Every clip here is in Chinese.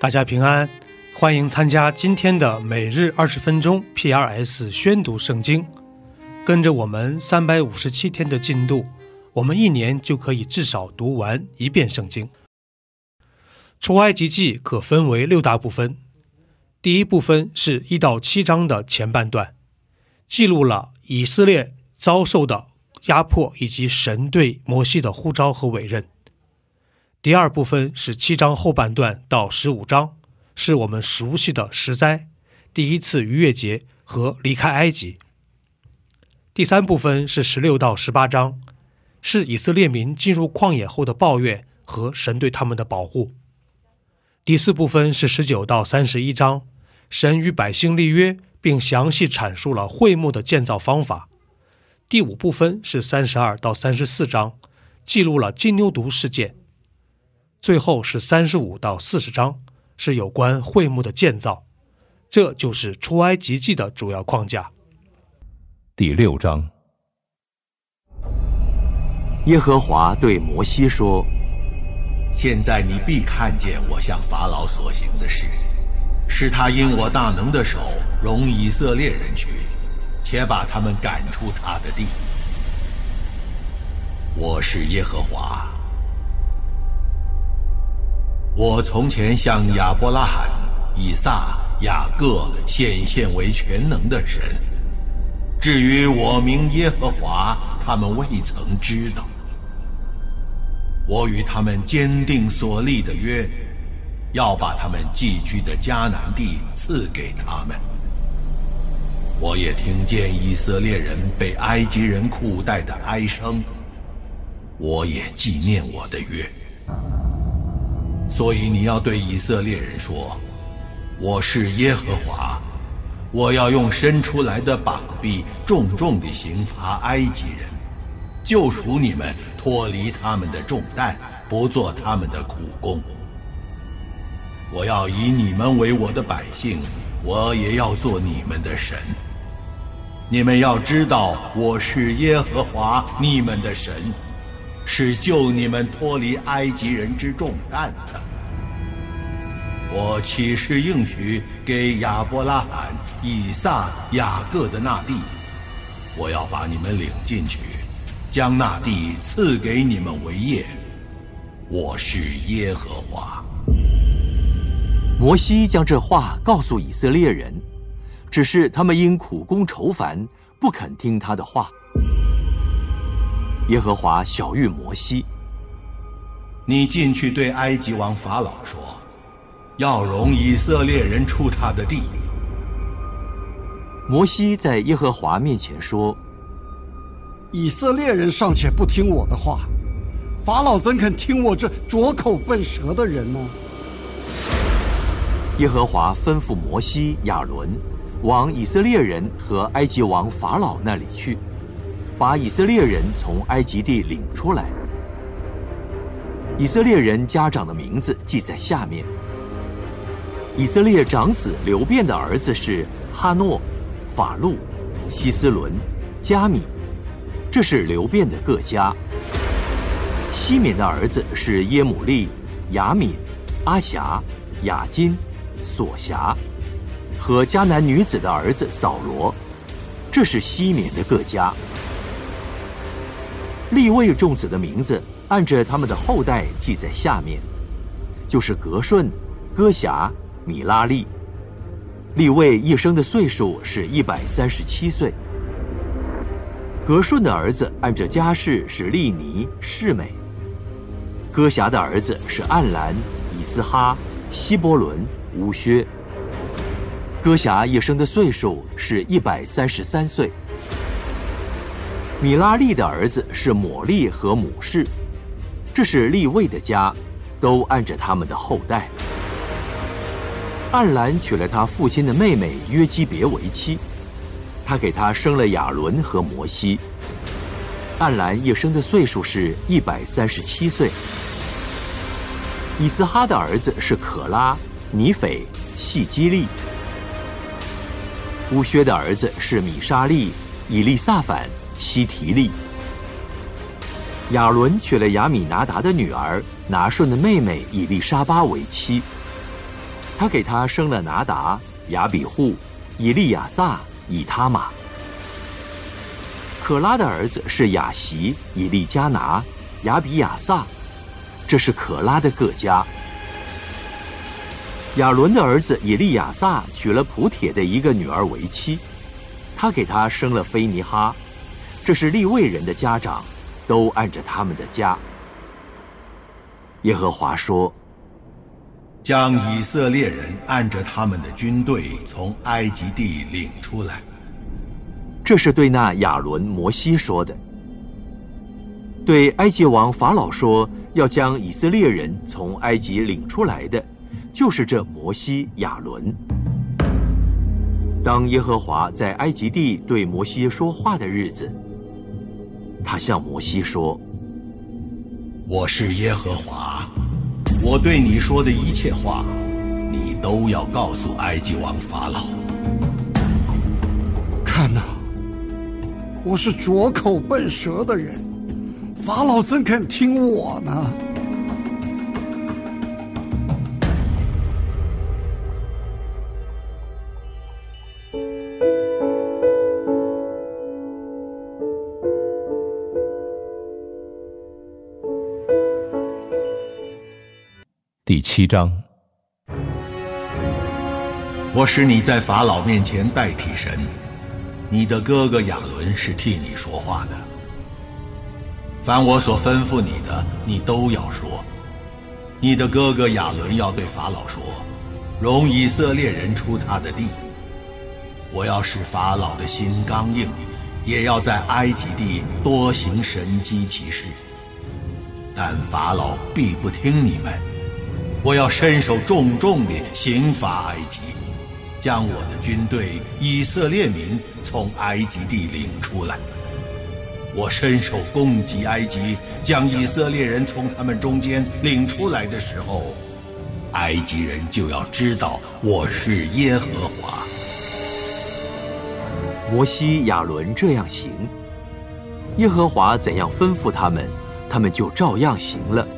大家平安，欢迎参加今天的每日二十分钟 P.R.S 宣读圣经。跟着我们三百五十七天的进度，我们一年就可以至少读完一遍圣经。出埃及记可分为六大部分，第一部分是一到七章的前半段，记录了以色列遭受的压迫以及神对摩西的呼召和委任。第二部分是七章后半段到十五章，是我们熟悉的十灾、第一次逾越节和离开埃及。第三部分是十六到十八章，是以色列民进入旷野后的抱怨和神对他们的保护。第四部分是十九到三十一章，神与百姓立约，并详细阐述了会幕的建造方法。第五部分是三十二到三十四章，记录了金牛犊事件。最后是三十五到四十章，是有关会幕的建造，这就是出埃及记的主要框架。第六章，耶和华对摩西说：“现在你必看见我向法老所行的事，是他因我大能的手容以色列人去，且把他们赶出他的地。我是耶和华。”我从前向亚伯拉罕、以撒、雅各显现为全能的神。至于我名耶和华，他们未曾知道。我与他们坚定所立的约，要把他们寄居的迦南地赐给他们。我也听见以色列人被埃及人苦待的哀声，我也纪念我的约。所以你要对以色列人说：“我是耶和华，我要用伸出来的膀臂重重地刑罚埃及人，救赎你们脱离他们的重担，不做他们的苦工。我要以你们为我的百姓，我也要做你们的神。你们要知道我是耶和华你们的神。”是救你们脱离埃及人之重担的。我岂是应许给亚伯拉罕、以撒、雅各的那地？我要把你们领进去，将那地赐给你们为业。我是耶和华。摩西将这话告诉以色列人，只是他们因苦功愁烦，不肯听他的话。耶和华小谕摩西：“你进去对埃及王法老说，要容以色列人出他的地。”摩西在耶和华面前说：“以色列人尚且不听我的话，法老怎肯听我这拙口笨舌的人呢？”耶和华吩咐摩西、亚伦，往以色列人和埃及王法老那里去。把以色列人从埃及地领出来。以色列人家长的名字记在下面。以色列长子刘辩的儿子是哈诺、法路、希斯伦、加米，这是刘辩的各家。西缅的儿子是耶姆利、雅敏、阿霞、雅金、索辖，和迦南女子的儿子扫罗，这是西缅的各家。立位众子的名字按着他们的后代记在下面，就是格顺、戈辖、米拉利。立位一生的岁数是一百三十七岁。格顺的儿子按着家世是利尼、世美。戈辖的儿子是暗兰、以斯哈、希伯伦、乌薛。戈辖一生的岁数是一百三十三岁。米拉利的儿子是抹利和母氏，这是利位的家，都按着他们的后代。暗兰娶了他父亲的妹妹约基别为妻，他给他生了亚伦和摩西。暗兰一生的岁数是一百三十七岁。以斯哈的儿子是可拉、尼斐、细基利。乌薛的儿子是米沙利、以利萨反。西提利，亚伦娶了亚米拿达的女儿拿顺的妹妹以利沙巴为妻。他给他生了拿达、亚比户、以利亚撒、以他玛。可拉的儿子是雅席、以利加拿、亚比亚撒，这是可拉的各家。亚伦的儿子以利亚撒娶了普铁的一个女儿为妻，他给他生了菲尼哈，这是立位人的家长，都按着他们的家。耶和华说：“将以色列人按着他们的军队从埃及地领出来。”这是对那亚伦、摩西说的。对埃及王法老说要将以色列人从埃及领出来的。就是这摩西亚伦。当耶和华在埃及地对摩西说话的日子，他向摩西说：“我是耶和华，我对你说的一切话，你都要告诉埃及王法老。看呐，我是拙口笨舌的人，法老怎肯听我呢？”七章，我使你在法老面前代替神，你的哥哥亚伦是替你说话的。凡我所吩咐你的，你都要说。你的哥哥亚伦要对法老说：“容以色列人出他的地。”我要使法老的心刚硬，也要在埃及地多行神机奇事。但法老必不听你们。我要伸手重重地刑罚埃及，将我的军队以色列民从埃及地领出来。我伸手攻击埃及，将以色列人从他们中间领出来的时候，埃及人就要知道我是耶和华。摩西、亚伦这样行，耶和华怎样吩咐他们，他们就照样行了。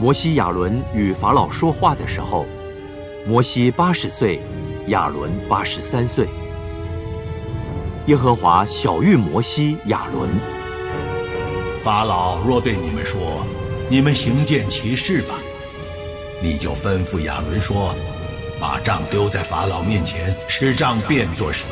摩西亚伦与法老说话的时候，摩西八十岁，亚伦八十三岁。耶和华晓谕摩西、亚伦：法老若对你们说：“你们行见其事吧。”你就吩咐亚伦说：“把杖丢在法老面前，使杖变作蛇。”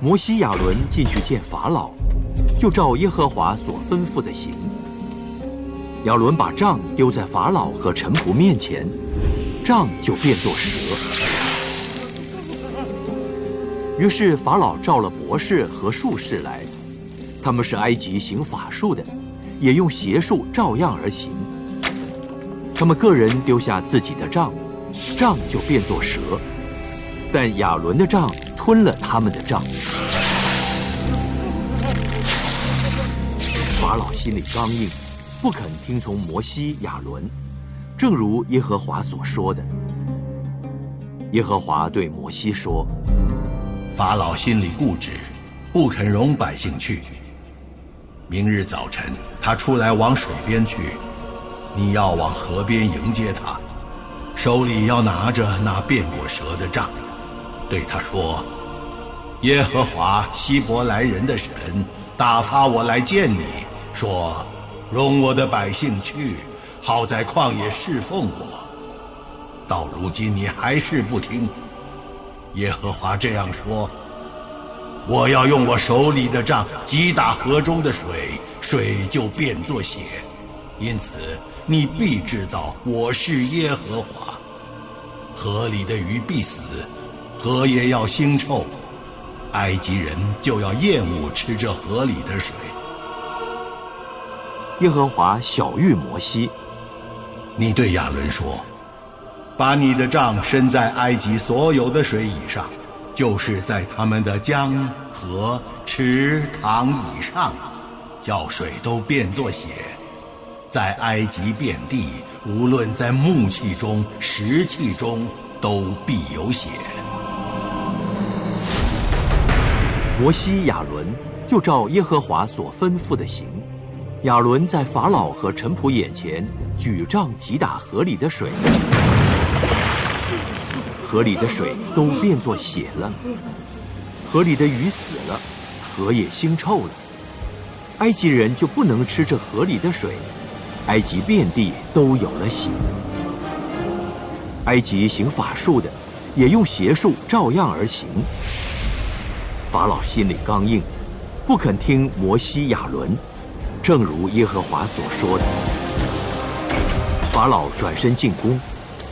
摩西、亚伦进去见法老，就照耶和华所吩咐的行。亚伦把杖丢在法老和臣仆面前，杖就变作蛇。于是法老召了博士和术士来，他们是埃及行法术的，也用邪术照样而行。他们个人丢下自己的杖，杖就变作蛇，但亚伦的杖吞了他们的杖。法老心里刚硬。不肯听从摩西、亚伦，正如耶和华所说的。耶和华对摩西说：“法老心里固执，不肯容百姓去。明日早晨，他出来往水边去，你要往河边迎接他，手里要拿着那变过蛇的杖，对他说：‘耶和华希伯来人的神打发我来见你，说。’”容我的百姓去，好在旷野侍奉我。到如今你还是不听。耶和华这样说：我要用我手里的杖击打河中的水，水就变作血。因此你必知道我是耶和华。河里的鱼必死，河也要腥臭，埃及人就要厌恶吃这河里的水。耶和华小谕摩西：“你对亚伦说，把你的杖伸在埃及所有的水以上，就是在他们的江河池塘以上，叫水都变作血，在埃及遍地，无论在木器中、石器中，都必有血。”摩西、亚伦就照耶和华所吩咐的行。亚伦在法老和陈普眼前举杖击打河里的水，河里的水都变作血了。河里的鱼死了，河也腥臭了。埃及人就不能吃这河里的水，埃及遍地都有了血。埃及行法术的，也用邪术照样而行。法老心里刚硬，不肯听摩西、亚伦，正如耶和华所说的。法老转身进宫，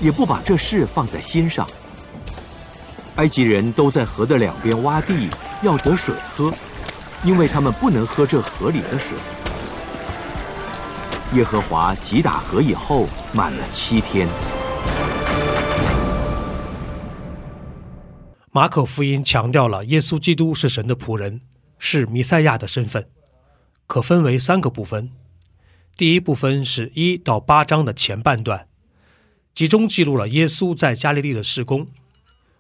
也不把这事放在心上。埃及人都在河的两边挖地，要得水喝，因为他们不能喝这河里的水。耶和华击打河以后，满了七天。马可福音强调了耶稣基督是神的仆人，是弥赛亚的身份，可分为三个部分。第一部分是一到八章的前半段，集中记录了耶稣在加利利的施工，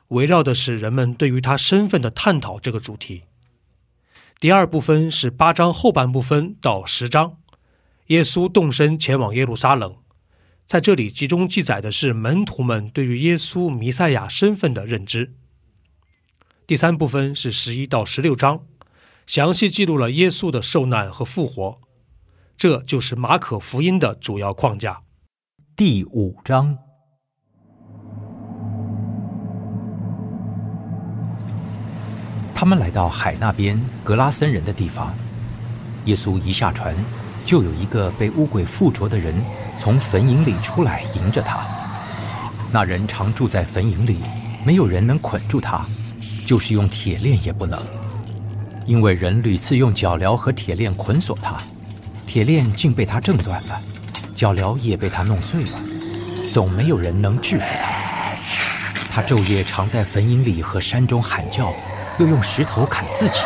围绕的是人们对于他身份的探讨这个主题。第二部分是八章后半部分到十章，耶稣动身前往耶路撒冷，在这里集中记载的是门徒们对于耶稣弥赛亚身份的认知。第三部分是十一到十六章，详细记录了耶稣的受难和复活，这就是马可福音的主要框架。第五章，他们来到海那边格拉森人的地方。耶稣一下船，就有一个被污鬼附着的人从坟茔里出来迎着他。那人常住在坟茔里，没有人能捆住他。就是用铁链也不能，因为人屡次用脚镣和铁链捆锁他，铁链竟被他挣断了，脚镣也被他弄碎了，总没有人能制服他。他昼夜常在坟茔里和山中喊叫，又用石头砍自己。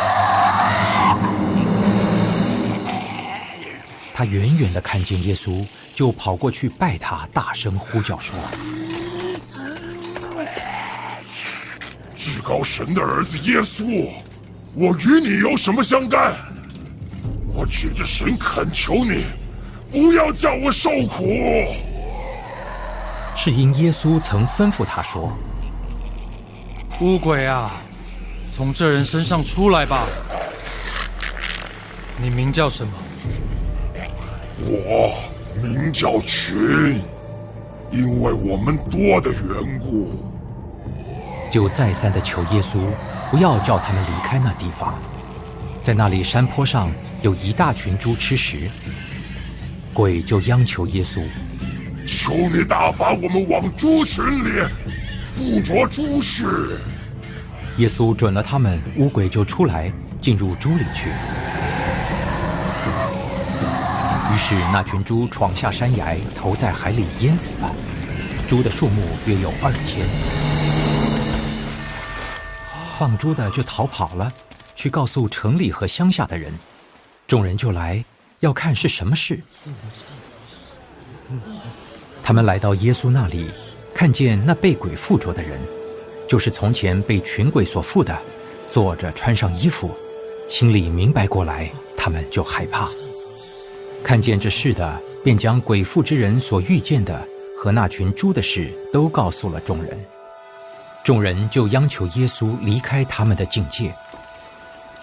他远远的看见耶稣，就跑过去拜他，大声呼叫说。至高神的儿子耶稣，我与你有什么相干？我指着神恳求你，不要叫我受苦。是因耶稣曾吩咐他说：“乌鬼啊，从这人身上出来吧！你名叫什么？我名叫群，因为我们多的缘故。”就再三的求耶稣，不要叫他们离开那地方。在那里山坡上有一大群猪吃食，鬼就央求耶稣：“求你打发我们往猪群里附着猪食。”耶稣准了他们，乌鬼就出来进入猪里去。于是那群猪闯下山崖，投在海里淹死了。猪的数目约有二千。放猪的就逃跑了，去告诉城里和乡下的人，众人就来要看是什么事。他们来到耶稣那里，看见那被鬼附着的人，就是从前被群鬼所附的，坐着穿上衣服，心里明白过来，他们就害怕。看见这事的，便将鬼附之人所遇见的和那群猪的事都告诉了众人。众人就央求耶稣离开他们的境界。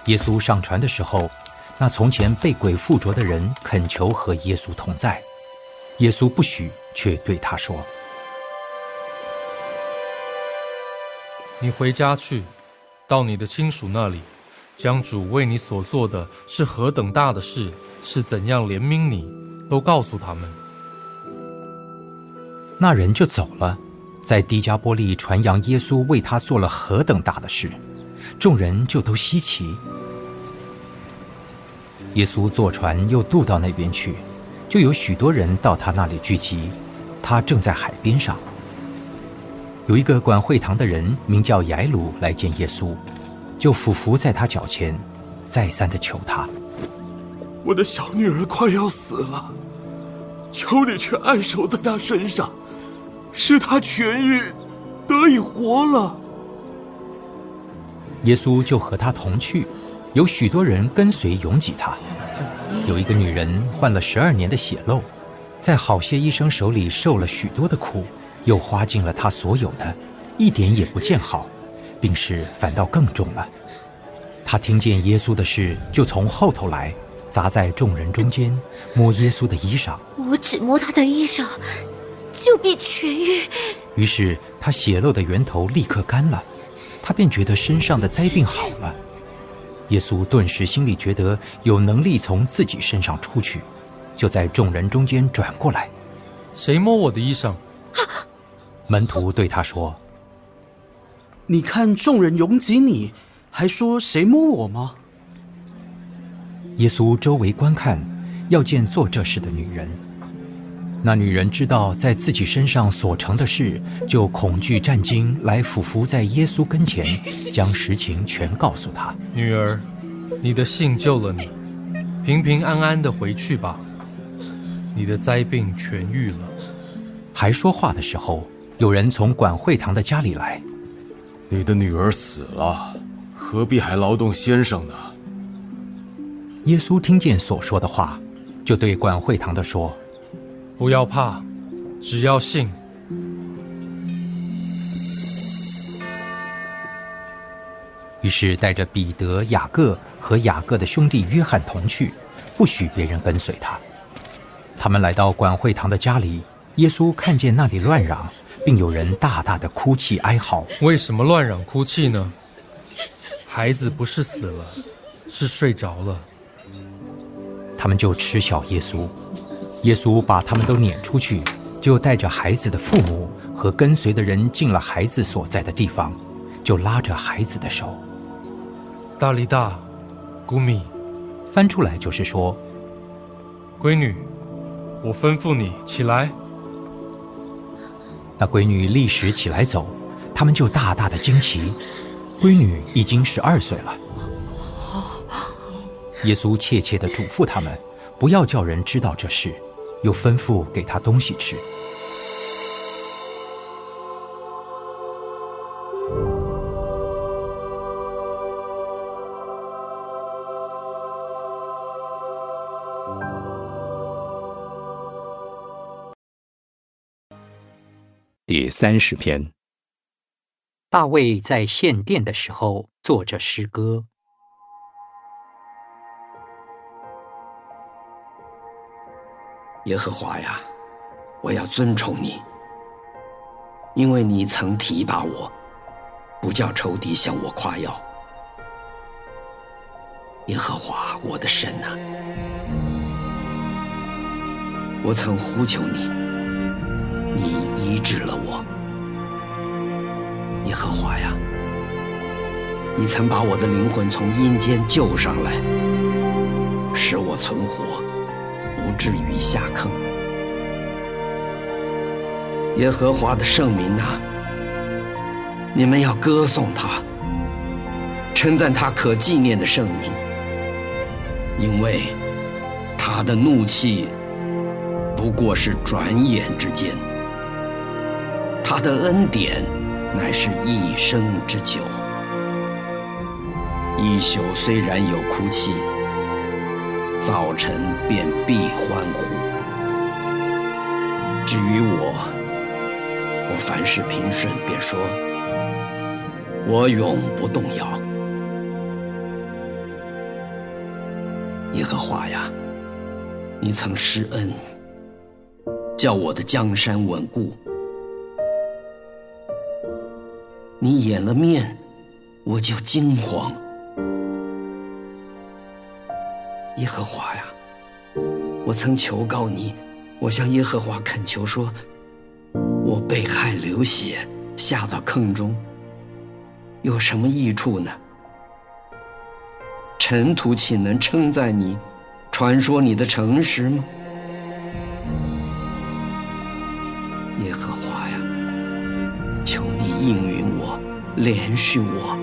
耶稣上船的时候，那从前被鬼附着的人恳求和耶稣同在，耶稣不许，却对他说：“你回家去，到你的亲属那里，将主为你所做的是何等大的事，是怎样怜悯你，都告诉他们。”那人就走了。在迪加波利传扬耶稣为他做了何等大的事，众人就都稀奇。耶稣坐船又渡到那边去，就有许多人到他那里聚集。他正在海边上，有一个管会堂的人名叫雅鲁来见耶稣，就俯伏在他脚前，再三的求他：“我的小女儿快要死了，求你去按手在她身上。”使他痊愈，得以活了。耶稣就和他同去，有许多人跟随拥挤他。有一个女人患了十二年的血漏，在好些医生手里受了许多的苦，又花尽了她所有的，一点也不见好，病势反倒更重了。她听见耶稣的事，就从后头来，砸在众人中间，摸耶稣的衣裳。我只摸他的衣裳，就必痊愈。于是他血漏的源头立刻干了，他便觉得身上的灾病好了。耶稣顿时心里觉得有能力从自己身上出去，就在众人中间转过来。谁摸我的衣裳？门徒对他说：“你看众人拥挤你。”还说谁摸我吗？耶稣周围观看，要见做这事的女人。那女人知道在自己身上所成的事，就恐惧战惊，来俯伏在耶稣跟前，将实情全告诉他。女儿，你的信救了你，平平安安的回去吧。你的灾病痊愈了。还说话的时候，有人从管会堂的家里来。你的女儿死了。何必还劳动先生呢？耶稣听见所说的话，就对管会堂的说：“不要怕，只要信。”于是带着彼得、雅各和雅各的兄弟约翰同去，不许别人跟随他。他们来到管会堂的家里，耶稣看见那里乱嚷，并有人大大的哭泣哀嚎。为什么乱嚷哭泣呢？孩子不是死了，是睡着了。他们就嗤笑耶稣。耶稣把他们都撵出去，就带着孩子的父母和跟随的人进了孩子所在的地方，就拉着孩子的手。大力大，古米，翻出来就是说：“闺女，我吩咐你起来。”那闺女立时起来走，他们就大大的惊奇。闺女已经十二岁了。耶稣切切地嘱咐他们，不要叫人知道这事，又吩咐给他东西吃。第三十篇。大卫在献殿的时候，作着诗歌：“耶和华呀，我要尊崇你，因为你曾提拔我，不叫仇敌向我夸耀。耶和华我的神呐，我曾呼求你，你医治了我。”耶和华呀，你曾把我的灵魂从阴间救上来，使我存活，不至于下坑。耶和华的圣名啊，你们要歌颂他，称赞他可纪念的圣名，因为他的怒气不过是转眼之间，他的恩典。乃是一生之久。一宿虽然有哭泣，早晨便必欢呼。至于我，我凡事平顺，便说：我永不动摇。耶和华呀，你曾施恩，叫我的江山稳固。你掩了面，我就惊慌。耶和华呀，我曾求告你，我向耶和华恳求说：我被害流血，下到坑中，有什么益处呢？尘土岂能称赞你，传说你的诚实吗？耶和华呀，求你应允我。连续我，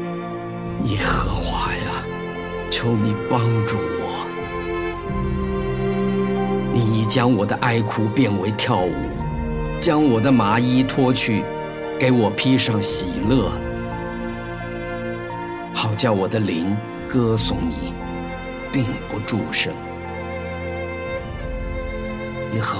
耶和华呀，求你帮助我。将我的哀哭变为跳舞，将我的麻衣脱去，给我披上喜乐，好叫我的灵歌颂你，并不住声。耶和